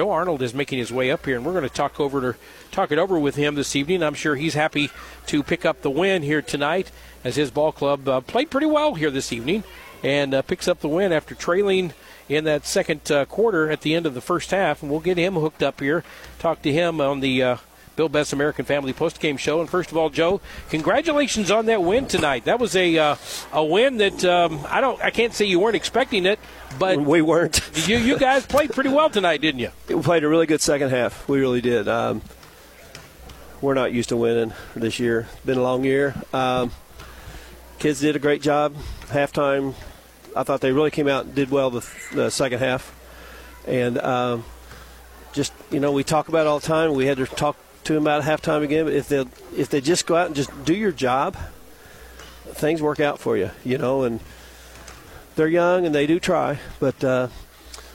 Joe Arnold is making his way up here, and we're going to talk over to talk it over with him this evening. I'm sure he's happy to pick up the win here tonight, as his ball club uh, played pretty well here this evening, and uh, picks up the win after trailing in that second uh, quarter at the end of the first half. And we'll get him hooked up here, talk to him on the uh, Bill Best American Family Postgame Show. And first of all, Joe, congratulations on that win tonight. That was a uh, a win that um, I don't I can't say you weren't expecting it, but we weren't. you you guys played pretty well tonight, didn't you? We played a really good second half. We really did. Um, we're not used to winning this year. It's been a long year. Um, kids did a great job. Halftime, I thought they really came out and did well the, the second half, and um, just you know we talk about it all the time. We had to talk to them about halftime again. But if they if they just go out and just do your job, things work out for you. You know, and they're young and they do try, but uh,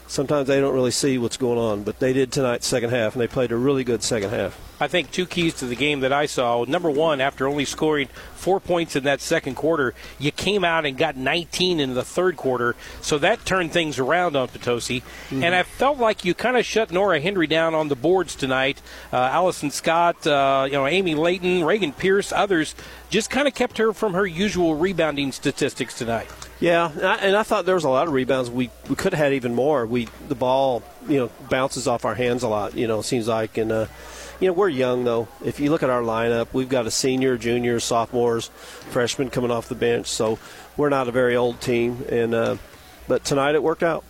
sometimes they don't really see what's going on. But they did tonight, second half, and they played a really good second half. I think two keys to the game that I saw. Number one, after only scoring four points in that second quarter, you came out and got 19 in the third quarter, so that turned things around on Potosi. Mm-hmm. And I felt like you kind of shut Nora Henry down on the boards tonight. Uh, Allison Scott, uh, you know, Amy Layton, Reagan Pierce, others just kind of kept her from her usual rebounding statistics tonight. Yeah, and I, thought there was a lot of rebounds. We we could have had even more. We the ball, you know, bounces off our hands a lot. You know, seems like and. Uh, you know, we're young though. If you look at our lineup, we've got a senior, junior, sophomores, freshmen coming off the bench, so we're not a very old team. And uh, but tonight it worked out.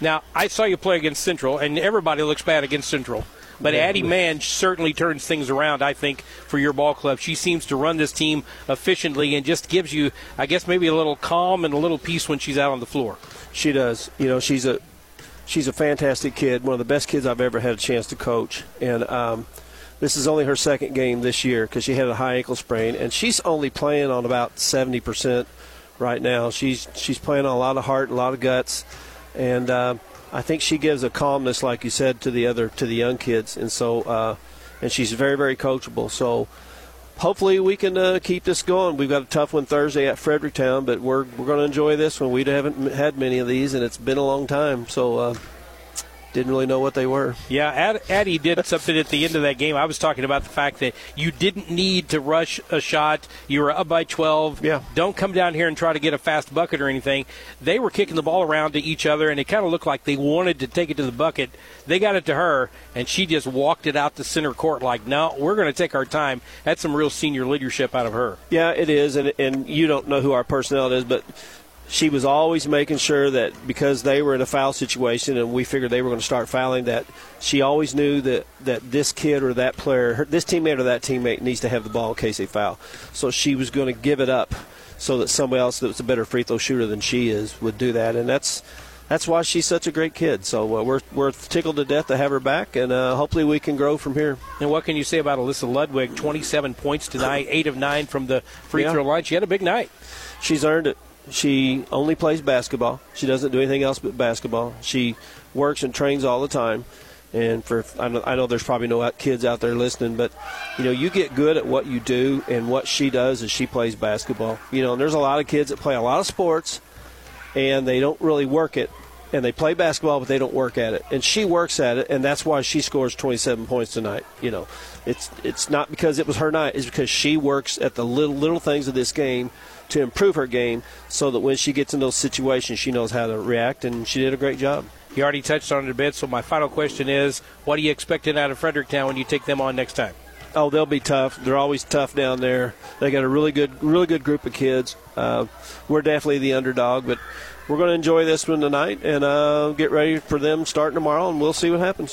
Now I saw you play against Central, and everybody looks bad against Central. But Addie Mann certainly turns things around, I think, for your ball club. She seems to run this team efficiently and just gives you, I guess, maybe a little calm and a little peace when she's out on the floor. She does. You know, she's a she's a fantastic kid, one of the best kids I've ever had a chance to coach, and um, this is only her second game this year because she had a high ankle sprain, and she's only playing on about 70% right now. She's she's playing on a lot of heart, a lot of guts, and uh, I think she gives a calmness, like you said, to the other to the young kids, and so uh, and she's very very coachable. So hopefully we can uh, keep this going. We've got a tough one Thursday at Fredericktown, but we're we're going to enjoy this one. We haven't had many of these, and it's been a long time. So uh, didn't really know what they were. Yeah, Addie did something at the end of that game. I was talking about the fact that you didn't need to rush a shot. You were up by 12. Yeah. Don't come down here and try to get a fast bucket or anything. They were kicking the ball around to each other, and it kind of looked like they wanted to take it to the bucket. They got it to her, and she just walked it out to center court like, no, we're going to take our time. That's some real senior leadership out of her. Yeah, it is, and, and you don't know who our personnel is, but – she was always making sure that because they were in a foul situation and we figured they were going to start fouling, that she always knew that, that this kid or that player, her, this teammate or that teammate needs to have the ball in case they foul. So she was going to give it up so that somebody else that was a better free throw shooter than she is would do that. And that's that's why she's such a great kid. So uh, we're, we're tickled to death to have her back, and uh, hopefully we can grow from here. And what can you say about Alyssa Ludwig? 27 points tonight, 8 of 9 from the free yeah. throw line. She had a big night. She's earned it. She only plays basketball. She doesn't do anything else but basketball. She works and trains all the time. And for I know, I know there's probably no kids out there listening, but you know you get good at what you do, and what she does is she plays basketball. You know, and there's a lot of kids that play a lot of sports, and they don't really work it, and they play basketball, but they don't work at it. And she works at it, and that's why she scores 27 points tonight. You know, it's it's not because it was her night; it's because she works at the little little things of this game to improve her game so that when she gets in those situations, she knows how to react, and she did a great job. You already touched on it a bit, so my final question is what are you expecting out of Fredericktown when you take them on next time? Oh, they'll be tough. They're always tough down there. They got a really good, really good group of kids. Uh, we're definitely the underdog, but we're going to enjoy this one tonight and uh, get ready for them starting tomorrow, and we'll see what happens.